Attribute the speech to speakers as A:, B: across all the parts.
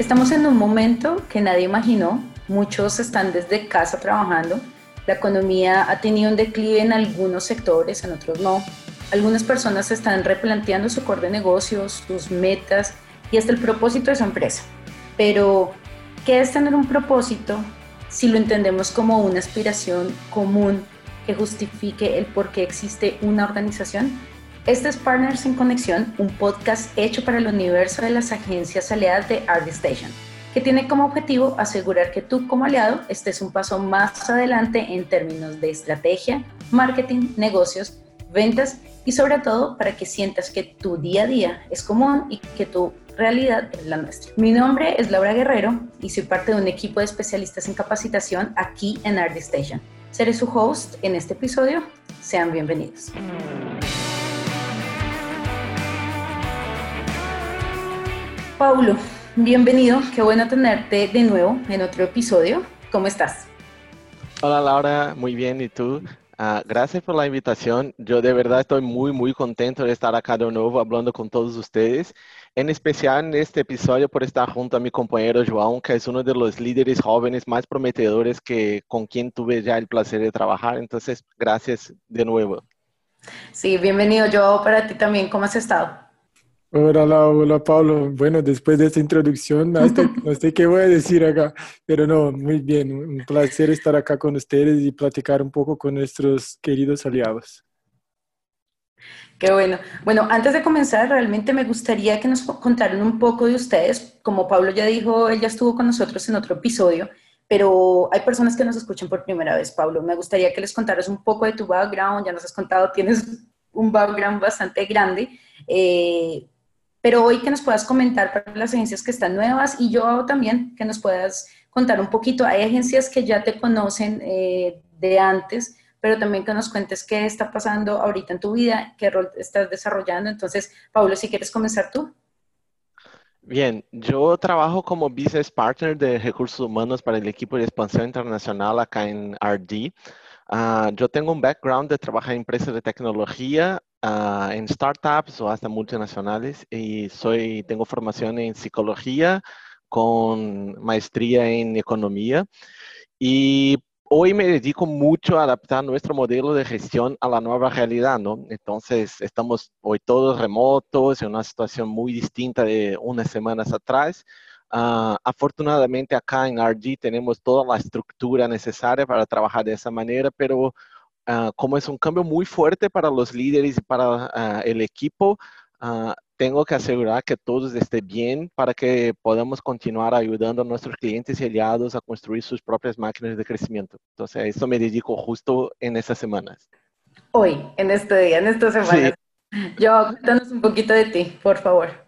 A: Estamos en un momento que nadie imaginó, muchos están desde casa trabajando, la economía ha tenido un declive en algunos sectores, en otros no. Algunas personas están replanteando su core de negocios, sus metas y hasta el propósito de su empresa. Pero, ¿qué es tener un propósito si lo entendemos como una aspiración común que justifique el por qué existe una organización? Este es Partners en Conexión, un podcast hecho para el universo de las agencias aliadas de ArtStation, que tiene como objetivo asegurar que tú como aliado estés un paso más adelante en términos de estrategia, marketing, negocios, ventas y sobre todo para que sientas que tu día a día es común y que tu realidad es la nuestra. Mi nombre es Laura Guerrero y soy parte de un equipo de especialistas en capacitación aquí en ArtStation. Seré su host en este episodio. Sean bienvenidos. Paulo, bienvenido. Qué bueno tenerte de nuevo en otro episodio. ¿Cómo estás?
B: Hola Laura, muy bien. ¿Y tú? Uh, gracias por la invitación. Yo de verdad estoy muy, muy contento de estar acá de nuevo hablando con todos ustedes. En especial en este episodio por estar junto a mi compañero João, que es uno de los líderes jóvenes más prometedores que con quien tuve ya el placer de trabajar. Entonces, gracias de nuevo.
A: Sí, bienvenido João para ti también. ¿Cómo has estado?
C: Hola, hola, Pablo. Bueno, después de esta introducción, no sé qué voy a decir acá, pero no, muy bien. Un placer estar acá con ustedes y platicar un poco con nuestros queridos aliados.
A: Qué bueno. Bueno, antes de comenzar, realmente me gustaría que nos contaran un poco de ustedes. Como Pablo ya dijo, él ya estuvo con nosotros en otro episodio, pero hay personas que nos escuchan por primera vez, Pablo. Me gustaría que les contaras un poco de tu background. Ya nos has contado, tienes un background bastante grande. Eh, pero hoy que nos puedas comentar para las agencias que están nuevas y yo también que nos puedas contar un poquito. Hay agencias que ya te conocen eh, de antes, pero también que nos cuentes qué está pasando ahorita en tu vida, qué rol estás desarrollando. Entonces, Pablo, si quieres comenzar tú.
B: Bien, yo trabajo como Business Partner de Recursos Humanos para el equipo de expansión internacional acá en RD. Ah, yo tengo un background de trabajar en empresas de tecnología, uh, en startups o hasta multinacionales y soy, tengo formación en psicología con maestría en economía y hoy me dedico mucho a adaptar nuestro modelo de gestión a la nueva realidad, ¿no? Entonces, estamos hoy todos remotos, en una situación muy distinta de unas semanas atrás. Uh, afortunadamente acá en RG tenemos toda la estructura necesaria para trabajar de esa manera, pero uh, como es un cambio muy fuerte para los líderes y para uh, el equipo, tengo que asegurar que todos estén bien para que podamos continuar ayudando a nuestros clientes y aliados a construir sus propias máquinas de crecimiento. Entonces, a eso me dedico justo en esas semanas.
A: Hoy, en este día, en estas semanas. Sí. Yo, cuéntanos un poquito de ti, por favor.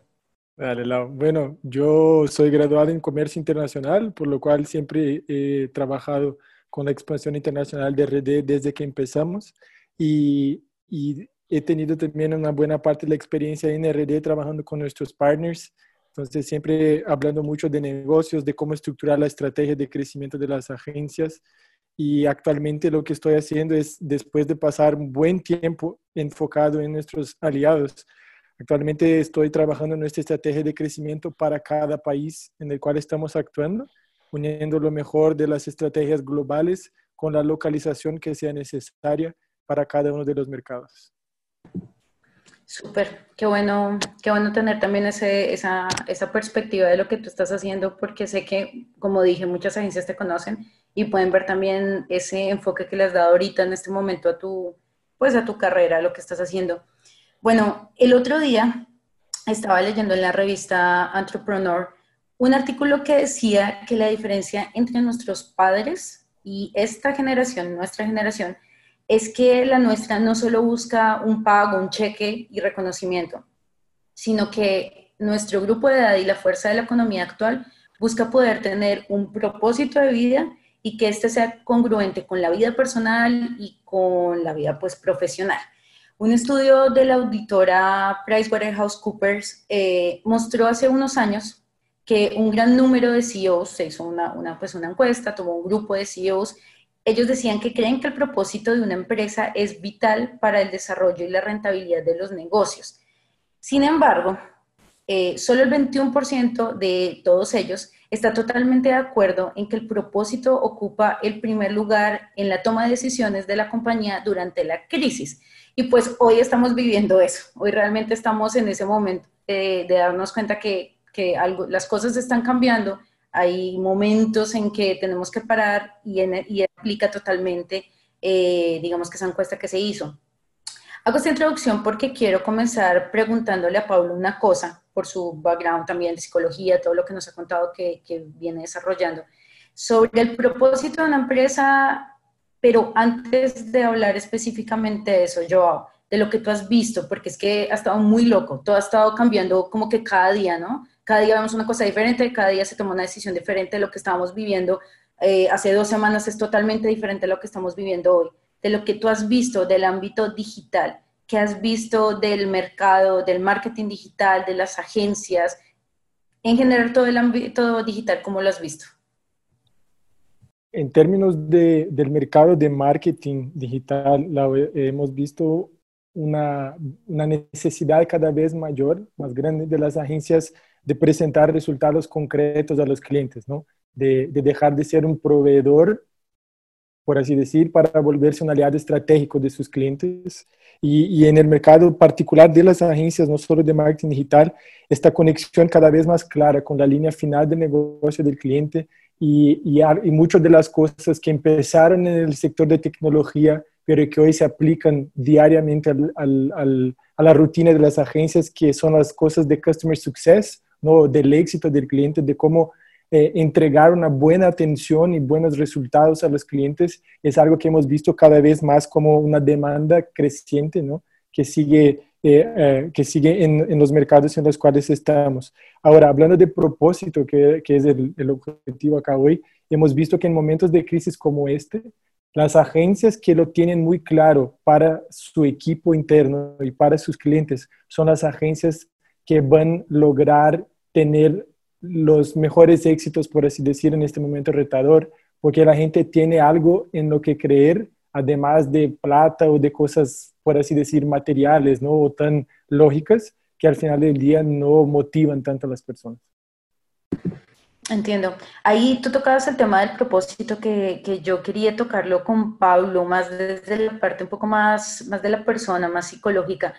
C: Dale, Lau. Bueno, yo soy graduado en comercio internacional, por lo cual siempre he trabajado con la expansión internacional de RD desde que empezamos y, y, he tenido también una buena parte de la experiencia en RD trabajando con nuestros partners. Entonces, siempre hablando mucho de negocios, de cómo estructurar la estrategia de crecimiento de las agencias. Y actualmente lo que estoy haciendo es, después de pasar un buen tiempo enfocado en nuestros aliados, Actualmente estoy trabajando en nuestra estrategia de crecimiento para cada país en el cual estamos actuando, uniendo lo mejor de las estrategias globales con la localización que sea necesaria para cada uno de los mercados.
A: Súper, qué bueno, qué bueno tener también esa, esa perspectiva de lo que tú estás haciendo, porque sé que, como dije, muchas agencias te conocen y pueden ver también ese enfoque que le has dado ahorita en este momento a tu, pues a tu carrera, lo que estás haciendo. Bueno, el otro día estaba leyendo en la revista Entrepreneur un artículo que decía que la diferencia entre nuestros padres y esta generación, nuestra generación, es que la nuestra no solo busca un pago, un cheque y reconocimiento, sino que nuestro grupo de edad y la fuerza de la economía actual busca poder tener un propósito de vida y que éste sea congruente con la vida personal y con la vida pues profesional. Un estudio de la auditora PricewaterhouseCoopers eh, mostró hace unos años que un gran número de CEOs, se hizo una, pues una encuesta, tomó un grupo de CEOs, ellos decían que creen que el propósito de una empresa es vital para el desarrollo y la rentabilidad de los negocios. Sin embargo, eh, solo el 21% de todos ellos está totalmente de acuerdo en que el propósito ocupa el primer lugar en la toma de decisiones de la compañía durante la crisis. Y pues hoy estamos viviendo eso, hoy realmente estamos en ese momento de darnos cuenta que, que algo, las cosas están cambiando, hay momentos en que tenemos que parar y, y aplica totalmente, eh, digamos que esa encuesta que se hizo. Hago esta introducción porque quiero comenzar preguntándole a Pablo una cosa, por su background también de psicología, todo lo que nos ha contado que, que viene desarrollando, sobre el propósito de una empresa, pero antes de hablar específicamente de eso, Joao, de lo que tú has visto, porque es que ha estado muy loco, todo ha estado cambiando como que cada día, ¿no? Cada día vemos una cosa diferente, cada día se toma una decisión diferente, lo que estábamos viviendo eh, hace dos semanas es totalmente diferente a lo que estamos viviendo hoy de lo que tú has visto del ámbito digital, que has visto del mercado, del marketing digital, de las agencias, en general todo el ámbito digital, ¿cómo lo has visto?
C: En términos de, del mercado de marketing digital, hemos visto una, una, necesidad cada vez mayor, más grande de las agencias de presentar resultados concretos a los clientes, ¿no? De, de dejar de ser un proveedor por así decir, para volverse un aliado estratégico de sus clientes. Y, en el mercado particular de las agencias, no solo de marketing digital, esta conexión cada vez más clara con la línea final del negocio del cliente y, y, muchas de las cosas que empezaron en el sector de tecnología, pero que hoy se aplican diariamente al, a la rutina de las agencias, que son las cosas de customer success, ¿no? del éxito del cliente, de cómo eh, entregar una buena atención y buenos resultados a los clientes es algo que hemos visto cada vez más como una demanda creciente, ¿no? Que sigue, eh, eh, que sigue en, en, los mercados en los cuales estamos. Ahora, hablando de propósito, que, que es el, el objetivo acá hoy, hemos visto que en momentos de crisis como este, las agencias que lo tienen muy claro para su equipo interno y para sus clientes son las agencias que van a lograr tener los mejores éxitos, por así decir, en este momento retador, porque la gente tiene algo en lo que creer, además de plata o de cosas, por así decir, materiales, ¿no? O tan lógicas, que al final del día no motivan tanto a las personas.
A: Entiendo. Ahí tú tocabas el tema del propósito que, que, yo quería tocarlo con Pablo, más desde la parte un poco más, más de la persona, más psicológica.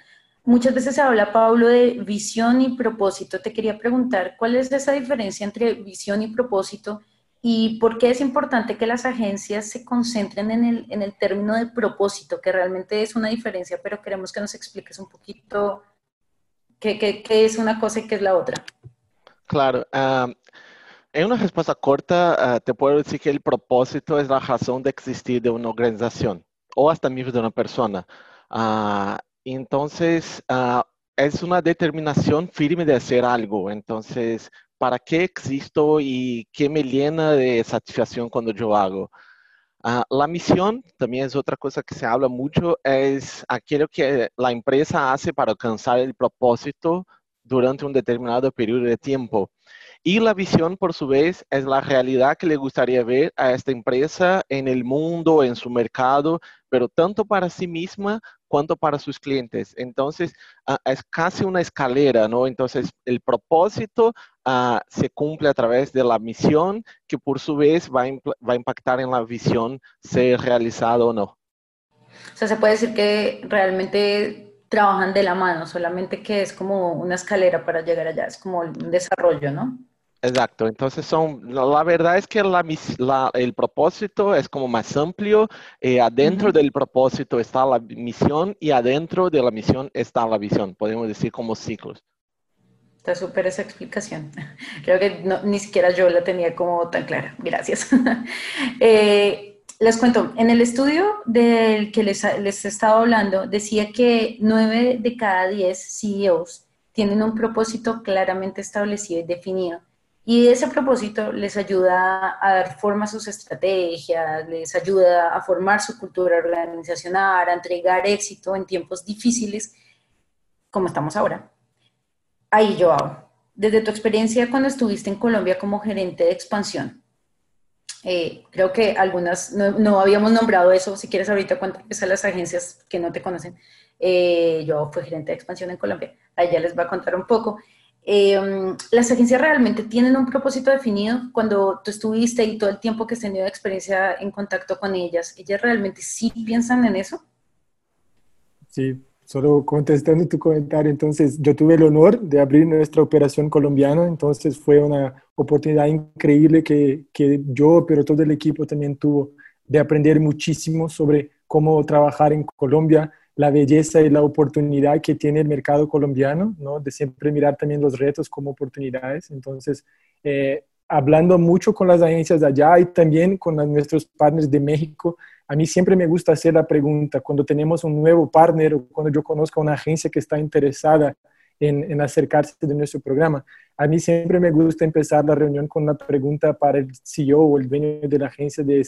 A: Muchas veces se habla, Pablo, de visión y propósito. Te quería preguntar, ¿cuál es esa diferencia entre visión y propósito? ¿Y por qué es importante que las agencias se concentren en el, en el término de propósito, que realmente es una diferencia, pero queremos que nos expliques un poquito qué, qué, qué es una cosa y qué es la otra?
B: Claro. en una respuesta corta, uh, te puedo decir que el propósito es la razón de existir de una organización o hasta mismo de una persona. Uh, entonces, uh, es una determinación firme de hacer algo. Entonces, ¿para qué existo y qué me llena de satisfacción cuando yo hago? Uh, la misión también es otra cosa que se habla mucho, es aquello que la empresa hace para alcanzar el propósito durante un determinado periodo de tiempo. Y la visión, por su vez, es la realidad que le gustaría ver a esta empresa en el mundo, en su mercado, pero tanto para sí misma cuanto para sus clientes. Entonces, uh, es casi una escalera, ¿no? Entonces, el propósito uh, se cumple a través de la misión, que por su vez va a, va a impactar en la visión ser realizado o no.
A: O sea, se puede decir que realmente trabajan de la mano, solamente que es como una escalera para llegar allá, es como un desarrollo, ¿no?
B: Exacto, entonces son, la verdad es que la, la, el propósito es como más amplio, eh, adentro uh -huh. del propósito está la misión y adentro de la misión está la visión, podemos decir como ciclos.
A: Está súper esa explicación. Creo que no, ni siquiera yo la tenía como tan clara. Gracias. eh, les cuento, en el estudio del que les, les he estado hablando, decía que 9 de cada 10 CEOs tienen un propósito claramente establecido y definido y ese propósito les ayuda a dar forma a sus estrategias, les ayuda a formar su cultura organizacional, a entregar éxito en tiempos difíciles como estamos ahora. Ahí, Joao, desde tu experiencia cuando estuviste en Colombia como gerente de expansión, eh, creo que algunas no, no, habíamos nombrado eso. Si quieres, ahorita cuéntales a las agencias que no te conocen. Eh, yo fui gerente de expansión en Colombia. Ya les voy a contar un poco. Em, ¿Las agencias realmente tienen un propósito definido? Cuando tú estuviste y todo el tiempo que has tenido experiencia en contacto con ellas, ¿ellas realmente sí piensan en eso?
C: Sí, solo contestando tu comentario, entonces yo tuve el honor de abrir nuestra operación colombiana, entonces fue una oportunidad increíble que, que yo, pero todo el equipo también tuvo de aprender muchísimo sobre cómo trabajar en Colombia, la belleza y la oportunidad que tiene el mercado colombiano, ¿no? de siempre mirar también los retos como oportunidades. Entonces, eh, hablando mucho con las agencias de allá y también con nuestros partners de México, a mí siempre me gusta hacer la pregunta, cuando tenemos un nuevo partner o cuando yo conozco una agencia que está interesada en, acercarse de nuestro programa, a mí siempre me gusta empezar la reunión con una pregunta para el CEO o el dueño de la agencia de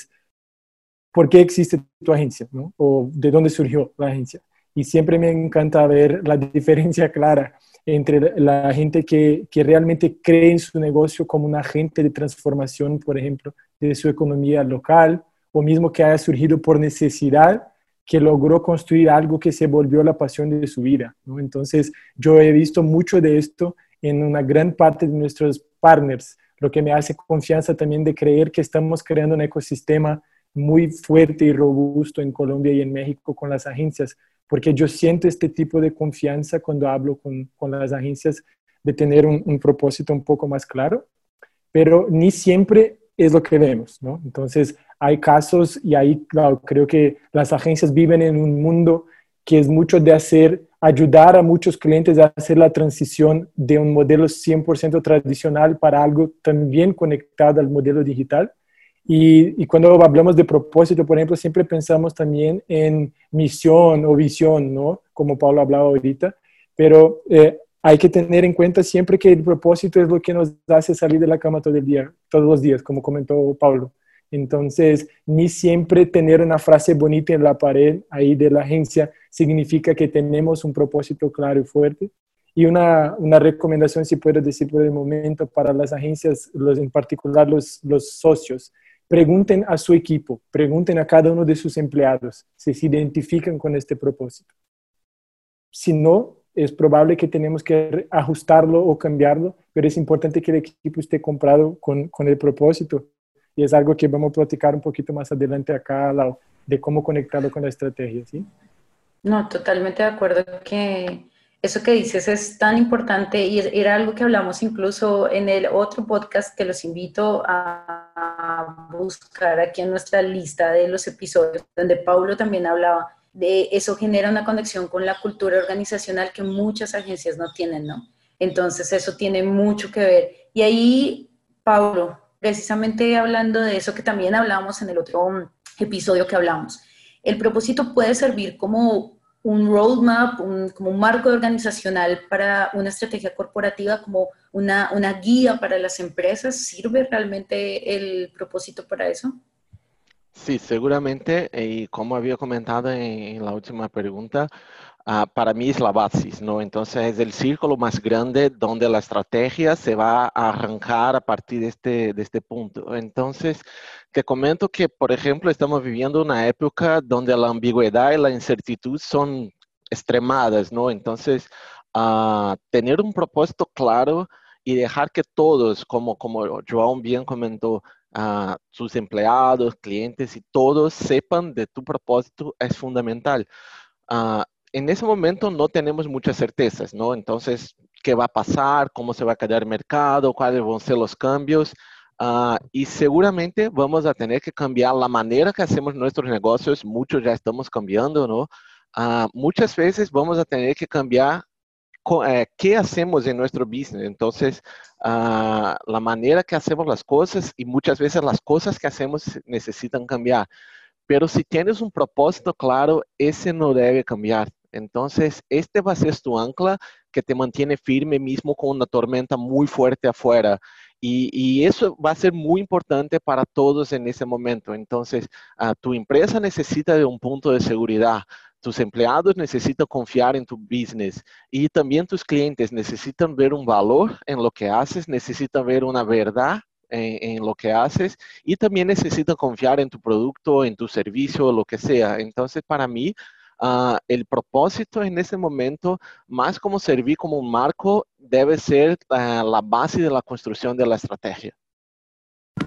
C: por qué existe tu agencia. O de dónde surgió la agencia. Y siempre me encanta ver la diferencia clara entre la gente que, que realmente cree en su negocio como un agente de transformación, por ejemplo, de su economía local, o mismo que haya surgido por necesidad, que logró construir algo que se volvió la pasión de su vida. Entonces, yo he visto mucho de esto en una gran parte de nuestros partners, lo que me hace confianza también de creer que estamos creando un ecosistema muy fuerte y robusto en Colombia y en México con las agencias, porque yo siento este tipo de confianza cuando hablo con, con las agencias de tener un, propósito un poco más claro, pero ni siempre es lo que vemos. Entonces, hay casos y ahí, claro, creo que las agencias viven en un mundo que es mucho de hacer, ayudar a muchos clientes a hacer la transición de un modelo 100% tradicional para algo también conectado al modelo digital y, cuando hablamos de propósito, por ejemplo, siempre pensamos también en misión o visión, ¿no? Como Pablo hablaba ahorita, pero eh, hay que tener en cuenta siempre que el propósito es lo que nos hace salir de la cama todo el día, todos los días, como comentó Pablo. Entonces, ni siempre tener una frase bonita en la pared ahí de la agencia significa que tenemos un propósito claro y fuerte. Y una, recomendación, si puedo decir por el momento, para las agencias, los, en particular los, socios, Pregunten a su equipo, pregunten a cada uno de sus empleados si se identifican con este propósito. Si no, es probable que tenemos que ajustarlo o cambiarlo, pero es importante que el equipo esté comprado con el propósito. Y es algo que vamos a platicar un poquito más adelante acá, de cómo conectarlo con la estrategia, ¿sí?
A: No, totalmente de acuerdo que eso que dices es tan importante y era algo que hablamos incluso en el otro podcast que los invito a buscar aquí en nuestra lista de los episodios, donde Paulo también hablaba de eso genera una conexión con la cultura organizacional que muchas agencias no tienen, ¿no? Entonces eso tiene mucho que ver. Y ahí, Paulo, precisamente hablando de eso que también hablábamos en el otro episodio que hablamos, el propósito puede servir como un roadmap, como un marco organizacional para una estrategia corporativa, como una, una guía para las empresas? ¿Sirve realmente el propósito para eso?
B: Sí, seguramente, y como había comentado en, la última pregunta, uh, para mí es la base, ¿no? Entonces es el círculo más grande donde la estrategia se va a arrancar a partir de este, de este punto. Entonces, te comento que, por ejemplo, estamos viviendo una época donde la ambigüedad y la incertidumbre son extremadas, ¿no? Entonces, uh, tener un propósito claro y dejar que todos, como, como João bien comentó, uh, sus empleados, clientes y todos sepan de tu propósito es fundamental. Uh, en ese momento no tenemos muchas certezas, ¿no? Entonces, ¿qué va a pasar? ¿Cómo se va a quedar el mercado? ¿Cuáles van a ser los cambios? Uh, y seguramente vamos a tener que cambiar la manera que hacemos nuestros negocios. Muchos ya estamos cambiando, ¿no? Uh, muchas veces vamos a tener que cambiar eh, qué hacemos en nuestro business. Entonces, uh, la manera que hacemos las cosas y muchas veces las cosas que hacemos necesitan cambiar. Pero si tienes un propósito claro, ese no debe cambiar. Entonces, este va a ser tu ancla que te mantiene firme mismo con una tormenta muy fuerte afuera. Y, eso va a ser muy importante para todos en ese momento. Entonces, uh, tu empresa necesita de un punto de seguridad. Tus empleados necesitan confiar en tu business y también tus clientes necesitan ver un valor en lo que haces, necesitan ver una verdad en, en, lo que haces y también necesitan confiar en tu producto, en tu servicio, lo que sea. Entonces, para mí, ah, el propósito en ese momento, más como servir como un marco, debe ser ah, la base de la construcción de la estrategia.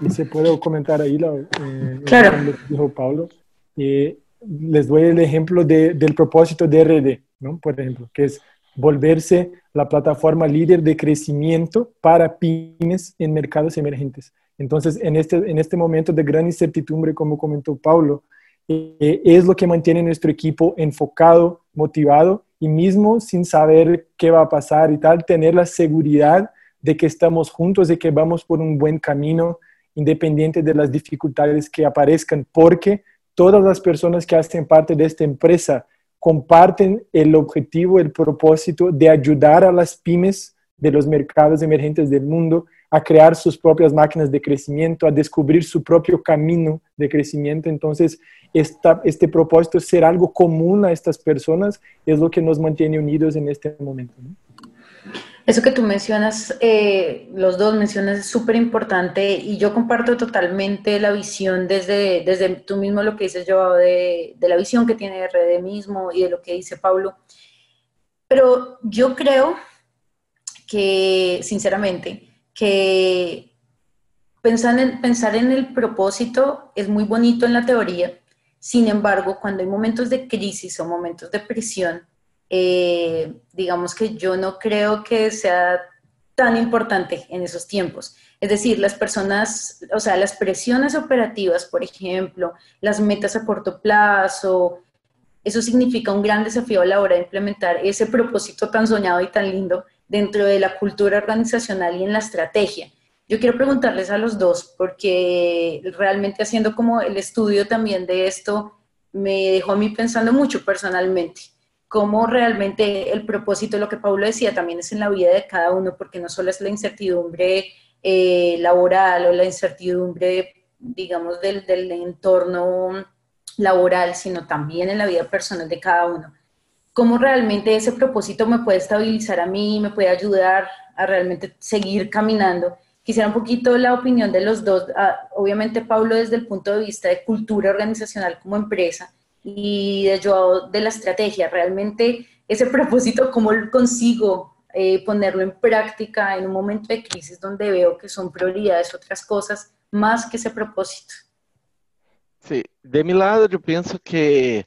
C: Y se puede comentar ahí lo,
A: eh, claro.
C: lo que dijo Pablo. Eh, les doy el ejemplo del propósito de RD, ¿no? por ejemplo, que es volverse la plataforma líder de crecimiento para pymes en mercados emergentes. Entonces, en este, en este momento de gran incertidumbre, como comentó Pablo, eh, es lo que mantiene nuestro equipo enfocado, motivado y mismo sin saber qué va a pasar y tal, tener la seguridad de que estamos juntos, de que vamos por un buen camino, independiente de las dificultades que aparezcan, porque todas las personas que hacen parte de esta empresa comparten el objetivo, el propósito de ayudar a las pymes de los mercados emergentes del mundo a crear sus propias máquinas de crecimiento, a descubrir su propio camino de crecimiento. Entonces, este propósito, ser algo común a estas personas, es lo que nos mantiene unidos en este momento.
A: Eso que tú mencionas, eh, los dos mencionas, es súper importante y yo comparto totalmente la visión desde, desde tú mismo lo que dices yo, de, de la visión que tiene RD mismo y de lo que dice Pablo. Pero yo creo que, sinceramente, que pensar en, pensar en el propósito es muy bonito en la teoría, sin embargo, cuando hay momentos de crisis o momentos de presión, eh, digamos que yo no creo que sea tan importante en esos tiempos. Es decir, las personas, o sea, las presiones operativas, por ejemplo, las metas a corto plazo, eso significa un gran desafío a la hora de implementar ese propósito tan soñado y tan lindo dentro de la cultura organizacional y en la estrategia. Yo quiero preguntarles a los dos, porque realmente haciendo como el estudio también de esto, me dejó a mí pensando mucho personalmente cómo realmente el propósito, lo que Pablo decía, también es en la vida de cada uno, porque no solo es la incertidumbre eh, laboral o la incertidumbre, digamos, del, del entorno laboral, sino también en la vida personal de cada uno. Cómo realmente ese propósito me puede estabilizar a mí, me puede ayudar a realmente seguir caminando. Quisiera un poquito la opinión de los dos. Ah, obviamente, Pablo, desde el punto de vista de cultura organizacional como empresa, y de yo de la estrategia. Realmente ese propósito, cómo consigo eh, ponerlo en práctica en un momento de crisis donde veo que son prioridades otras cosas más que ese propósito.
B: Sí, de mi lado yo pienso que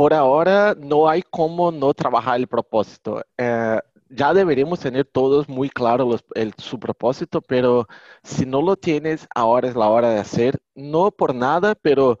B: por ahora no hay cómo no trabajar el propósito. Eh, ya deberíamos tener todos muy claro el, su propósito, pero si no lo tienes, ahora es la hora de hacer, no por nada, pero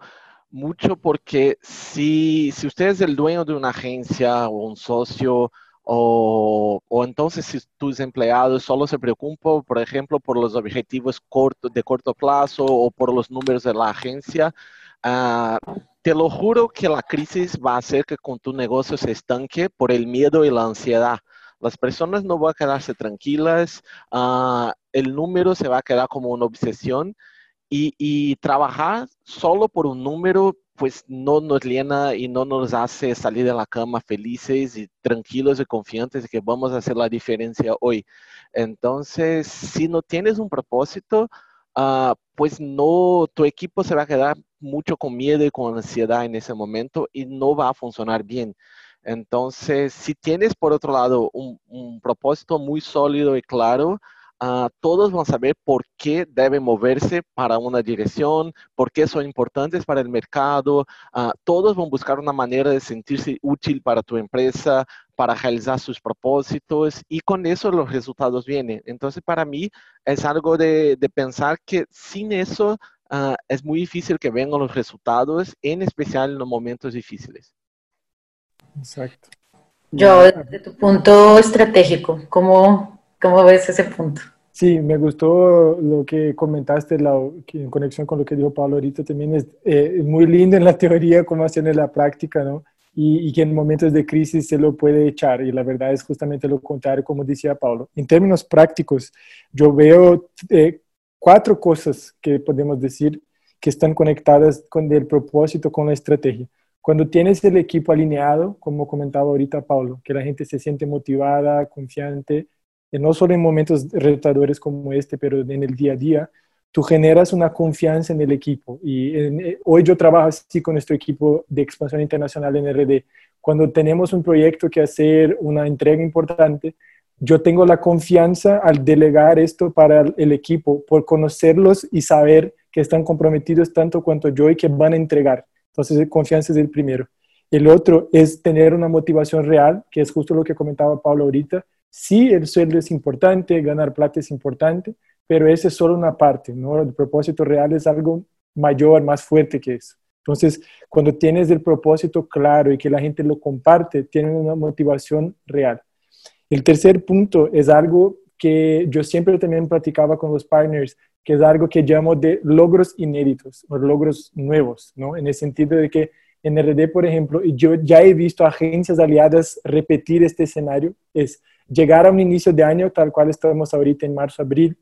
B: mucho porque si, si usted es el dueño de una agencia o un socio, o, o, entonces si tus empleados solo se preocupan, por ejemplo, por los objetivos corto, de corto plazo o por los números de la agencia, uh, te lo juro que la crisis va a hacer que con tu negocio se estanque por el miedo y la ansiedad. Las personas no van a quedarse tranquilas, uh, el número se va a quedar como una obsesión y, trabajar solo por un número, pues no nos llena y no nos hace salir de la cama felices y tranquilos y confiantes de que vamos a hacer la diferencia hoy. Entonces, si no tienes un propósito, ah, pues no, tu equipo se va a quedar mucho con miedo y con ansiedad en ese momento y no va a funcionar bien. Entonces, si tienes por otro lado un propósito muy sólido y claro, Uh, todos van a saber por qué deben moverse para una dirección, por qué son importantes para el mercado. Uh, todos van a buscar una manera de sentirse útil para tu empresa, para realizar sus propósitos y con eso los resultados vienen. Entonces, para mí es algo de, de pensar que sin eso uh, es muy difícil que vengan los resultados, en especial en los momentos difíciles.
C: Exacto.
A: Yo, desde tu punto estratégico, ¿cómo, ¿Cómo ves ese punto?
C: Sí, me gustó lo que comentaste en conexión con lo que dijo Pablo ahorita. También es eh, muy lindo en la teoría cómo hacer en la práctica, ¿no? Y, y, que en momentos de crisis se lo puede echar. Y la verdad es justamente lo contrario, como decía Pablo. En términos prácticos, yo veo eh, cuatro cosas que podemos decir que están conectadas con el propósito, con la estrategia. Cuando tienes el equipo alineado, como comentaba ahorita Pablo, que la gente se siente motivada, confiante, no solo en momentos retadores como este, pero en el día a día, tú generas una confianza en el equipo. Y eh, hoy yo trabajo así con nuestro equipo de expansión internacional en RD. Cuando tenemos un proyecto que hacer, una entrega importante, yo tengo la confianza al delegar esto para el equipo por conocerlos y saber que están comprometidos tanto cuanto yo y que van a entregar. Entonces, confianza es el primero. El otro es tener una motivación real, que es justo lo que comentaba Pablo ahorita. Sí, el sueldo es importante, ganar plata es importante, pero esa es solo una parte, ¿no? El propósito real es algo mayor, más fuerte que eso. Entonces, cuando tienes el propósito claro y que la gente lo comparte, tienen una motivación real. El tercer punto es algo que yo siempre también platicaba con los partners, que es algo que llamo de logros inéditos o logros nuevos, ¿no? En el sentido de que en RD, por ejemplo, yo ya he visto agencias aliadas repetir este escenario, es llegar a un inicio de año, tal cual estamos ahorita en marzo, abril,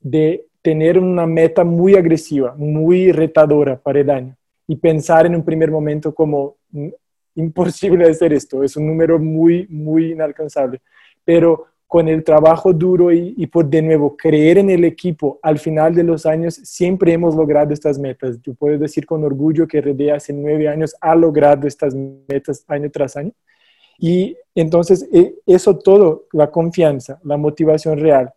C: de tener una meta muy agresiva, muy retadora para el año y pensar en un primer momento como mm, imposible hacer esto, es un número muy, muy inalcanzable, pero con el trabajo duro y, por de nuevo creer en el equipo al final de los años, siempre hemos logrado estas metas. Yo puedo decir con orgullo que RD hace nueve años ha logrado estas metas año tras año. Y entonces eh, eso todo, la confianza, la motivación real,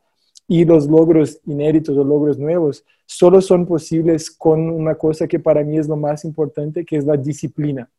C: y los logros inéditos o logros nuevos solo son posibles con una cosa que para mí es lo más importante, que es la disciplina.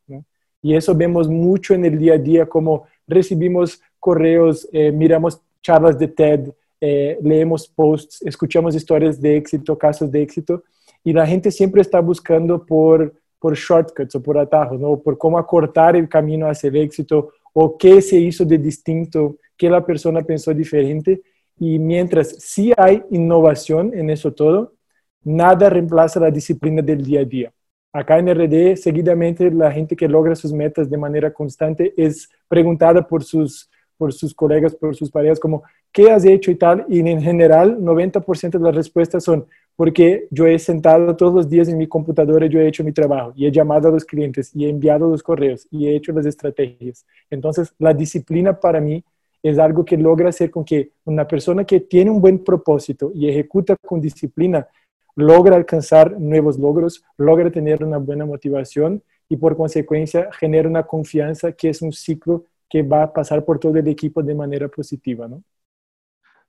C: Y eso vemos mucho en el día a día, como recibimos correos, eh, miramos charlas de TED, eh, leemos posts, escuchamos historias de éxito, casos de éxito, y la gente siempre está buscando por, por shortcuts o por atajos, ¿no? por cómo acortar el camino hacia el éxito o qué se hizo de distinto, qué la persona pensó diferente y mientras sí hay innovación en eso todo, nada reemplaza la disciplina del día a día. Acá en RD, seguidamente la gente que logra sus metas de manera constante es preguntada por sus, por sus colegas, por sus parejas, como, ¿qué has hecho y tal? Y en general, 90% de las respuestas son, porque yo he sentado todos los días en mi computadora, yo he hecho mi trabajo y he llamado a los clientes y he enviado los correos y he hecho las estrategias. Entonces, la disciplina para mí es algo que logra hacer con que una persona que tiene un buen propósito y ejecuta con disciplina, logra alcanzar nuevos logros, logra tener una buena motivación y por consecuencia genera una confianza que es un ciclo que va a pasar por todo el equipo de manera positiva, ¿no?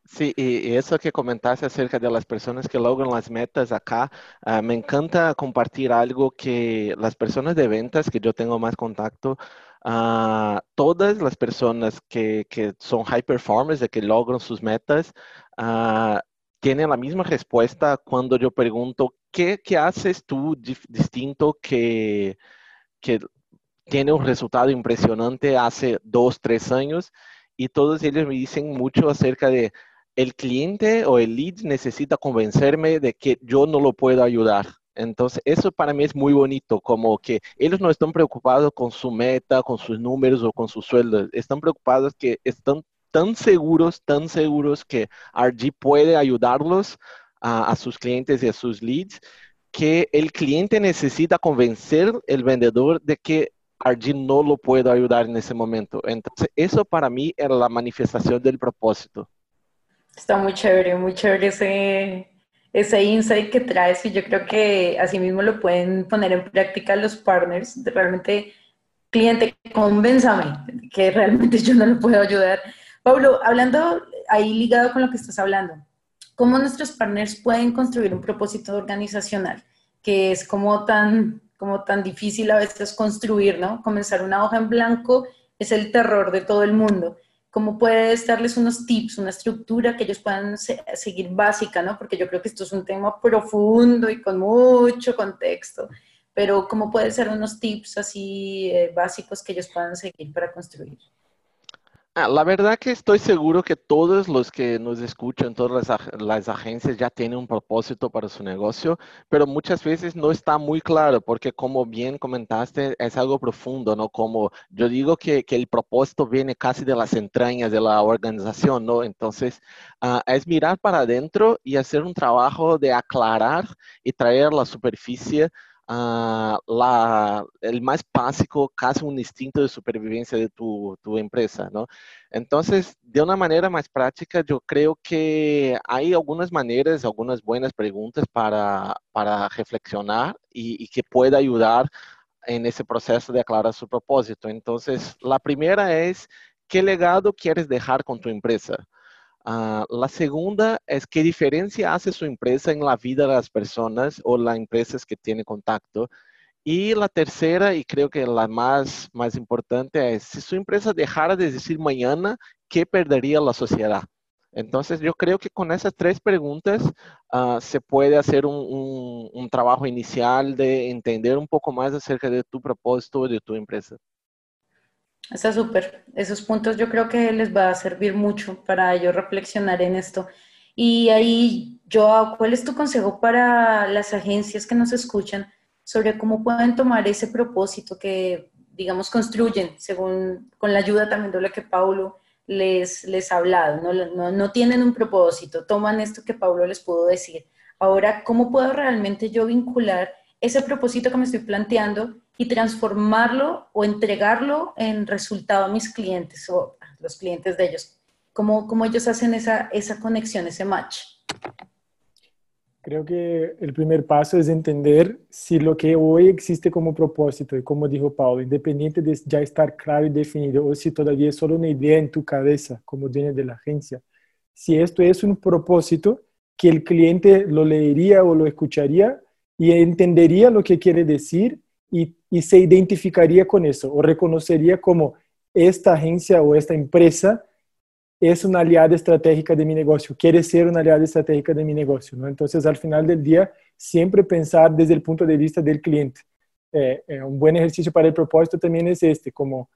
B: Sí, y eso que comentaste acerca de las personas que logran las metas acá, uh, me encanta compartir algo que las personas de ventas que yo tengo más contacto, uh, todas las personas que, que, son high performers, de que logran sus metas, uh, tienen la misma respuesta cuando yo pregunto, ¿qué, qué haces tú distinto que, que tiene un resultado impresionante hace dos, tres años? Y todos ellos me dicen mucho acerca de el cliente o el lead necesita convencerme de que yo no lo puedo ayudar. Entonces, eso para mí es muy bonito, como que ellos no están preocupados con su meta, con sus números o con sus sueldos, están preocupados que están tan seguros, tan seguros que RG puede ayudarlos a, sus clientes y a sus leads, que el cliente necesita convencer al vendedor de que RG no lo puede ayudar en ese momento. Entonces, eso para mí era la manifestación del propósito.
A: Está muy chévere, muy chévere ese, ese insight que traes y yo creo que así mismo lo pueden poner en práctica los partners. Realmente, cliente, convénzame que realmente yo no lo puedo ayudar. Pablo, hablando ahí ligado con lo que estás hablando, ¿cómo nuestros partners pueden construir un propósito organizacional que es como tan, como tan difícil a veces construir, ¿no? Comenzar una hoja en blanco es el terror de todo el mundo cómo puedes darles unos tips, una estructura que ellos puedan seguir básica, ¿no? Porque yo creo que esto es un tema profundo y con mucho contexto, pero cómo pueden ser unos tips así eh, básicos que ellos puedan seguir para construir.
B: Ah, la verdad que estoy seguro que todos los que nos escuchan, todas las, agencias ya tienen un propósito para su negocio, pero muchas veces no está muy claro porque como bien comentaste, es algo profundo, ¿no? Como yo digo que, el propósito viene casi de las entrañas de la organización, ¿no? Entonces, ah, es mirar para adentro y hacer un trabajo de aclarar y traer la superficie el más básico, casi un instinto de supervivencia de tu, tu, empresa, ¿no? Entonces, de una manera más práctica, yo creo que hay algunas maneras, algunas buenas preguntas para, para reflexionar y, y que pueda ayudar en ese proceso de aclarar su propósito. Entonces, la primera es, ¿qué legado quieres dejar con tu empresa? Uh, la segunda es qué diferencia hace su empresa en la vida de las personas o las empresas que tiene contacto. Y la tercera, y creo que la más, más importante, es si su empresa dejara de decir mañana, ¿qué perdería la sociedad? Entonces, yo creo que con esas tres preguntas uh, se puede hacer un, un, un, trabajo inicial de entender un poco más acerca de tu propósito de tu empresa.
A: Está súper. Esos puntos yo creo que les va a servir mucho para ellos reflexionar en esto. Y ahí, yo, ¿cuál es tu consejo para las agencias que nos escuchan sobre cómo pueden tomar ese propósito que, digamos, construyen, según con la ayuda también de lo que Paulo les, les ha hablado? ¿no? No, no tienen un propósito, toman esto que Paulo les pudo decir. Ahora, ¿cómo puedo realmente yo vincular ese propósito que me estoy planteando y transformarlo o entregarlo en resultado a mis clientes o a los clientes de ellos. ¿Cómo, cómo ellos hacen esa, esa conexión, ese match?
C: Creo que el primer paso es entender si lo que hoy existe como propósito, y como dijo Paulo, independiente de ya estar claro y definido, o si todavía es solo una idea en tu cabeza como dueño de la agencia, si esto es un propósito que el cliente lo leería o lo escucharía y entendería lo que quiere decir y, se identificaría con eso o reconocería como esta agencia o esta empresa es una aliada estratégica de mi negocio, quiere ser una aliada estratégica de mi negocio. ¿no? Entonces, al final del día, siempre pensar desde el punto de vista del cliente. Eh, eh, un buen ejercicio para el propósito también es este, como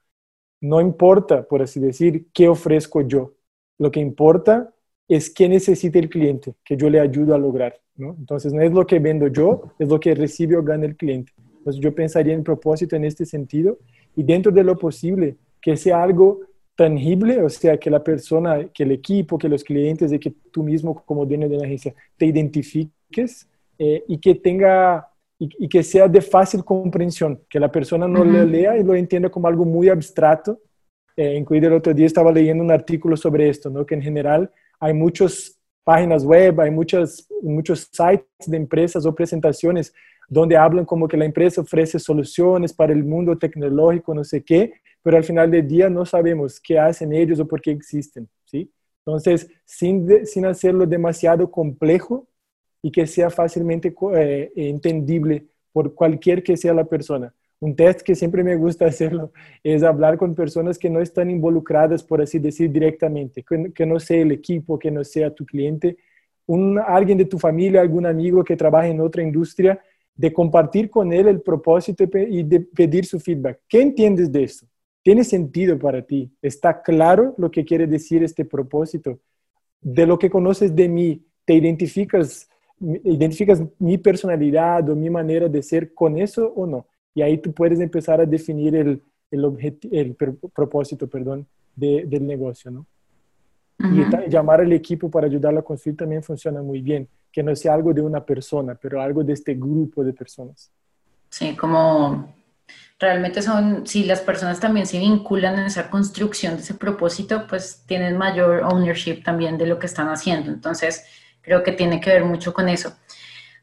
C: no importa, por así decir, qué ofrezco yo. Lo que importa es qué necesita el cliente, que yo le ayudo a lograr. ¿no? Entonces, no es lo que vendo yo, es lo que recibe o gana el cliente. Entonces yo pensaría en propósito en este sentido y dentro de lo posible que sea algo tangible, o sea, que la persona, que el equipo, que los clientes y que tú mismo como dueño de la agencia te identifiques eh, y que tenga y, que sea de fácil comprensión, que la persona no lo lea y lo entienda como algo muy abstracto. Eh, incluido el otro día estaba leyendo un artículo sobre esto, ¿no? que en general hay muchas páginas web, hay muchas, muchos sites de empresas o presentaciones donde hablan como que la empresa ofrece soluciones para el mundo tecnológico, no sé qué, pero al final del día no sabemos qué hacen ellos o por qué existen, ¿sí? Entonces, sin, sin hacerlo demasiado complejo y que sea fácilmente eh, entendible por cualquier que sea la persona. Un test que siempre me gusta hacerlo es hablar con personas que no están involucradas, por así decir, directamente, que, no sea el equipo, que no sea tu cliente, un, alguien de tu familia, algún amigo que trabaja en otra industria de compartir con él el propósito y de pedir su feedback. ¿Qué entiendes de esto? ¿Tiene sentido para ti? ¿Está claro lo que quiere decir este propósito? De lo que conoces de mí, ¿te identificas, identificas mi personalidad o mi manera de ser con eso o no? Y ahí tú puedes empezar a definir el, el, el propósito perdón, del negocio, ¿no? Y llamar al equipo para ayudarlo a construir también funciona muy bien que no sea algo de una persona, pero algo de este grupo de personas.
A: Sí, como realmente son, si las personas también se vinculan en esa construcción de ese propósito, pues tienen mayor ownership también de lo que están haciendo. Entonces, creo que tiene que ver mucho con eso.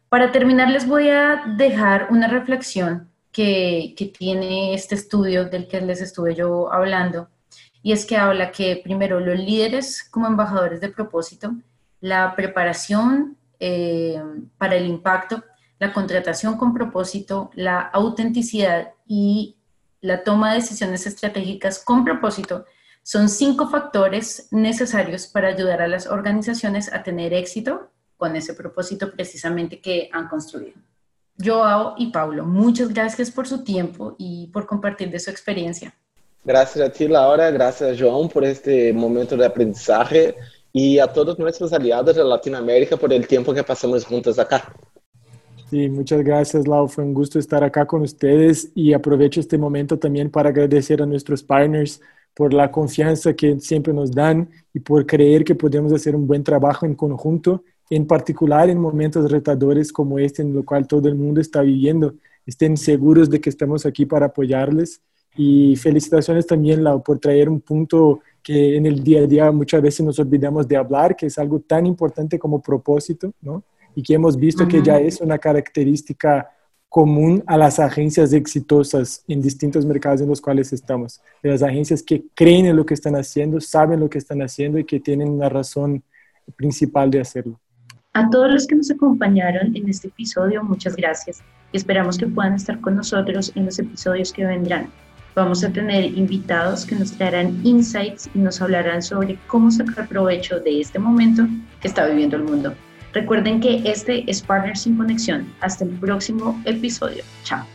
A: Para terminar, les voy a dejar una reflexión que, que tiene este estudio del que les estuve yo hablando, y es que habla que primero los líderes como embajadores de propósito, la preparación eh, para el impacto, la contratación con propósito, la autenticidad y la toma de decisiones estratégicas con propósito son cinco factores necesarios para ayudar a las organizaciones a tener éxito con ese propósito precisamente que han construido. Joao y Paulo, muchas gracias por su tiempo y por compartir de su experiencia.
B: Gracias a ti, Laura. Gracias, João, por este momento de aprendizaje y a todos nuestros aliados de Latinoamérica por el tiempo que pasamos juntos acá.
C: Sí, muchas gracias, Lau. Fue un gusto estar acá con ustedes y aprovecho este momento también para agradecer a nuestros partners por la confianza que siempre nos dan y por creer que podemos hacer un buen trabajo en conjunto, en particular en momentos retadores como este en el cual todo el mundo está viviendo. estén seguros de que estamos aquí para apoyarles. Y felicitaciones también la, por traer un punto que en el día a día muchas veces nos olvidamos de hablar, que es algo tan importante como propósito, ¿no? Y que hemos visto que ya es una característica común a las agencias exitosas en distintos mercados en los cuales estamos. De las agencias que creen en lo que están haciendo, saben lo que están haciendo y que tienen una razón principal de hacerlo.
A: A todos los que nos acompañaron en este episodio, muchas gracias y esperamos que puedan estar con nosotros en los episodios que vendrán. Vamos a tener invitados que nos traerán insights y nos hablarán sobre cómo sacar provecho de este momento que está viviendo el mundo. Recuerden que este es Partners sin Conexión. Hasta el próximo episodio. Chao.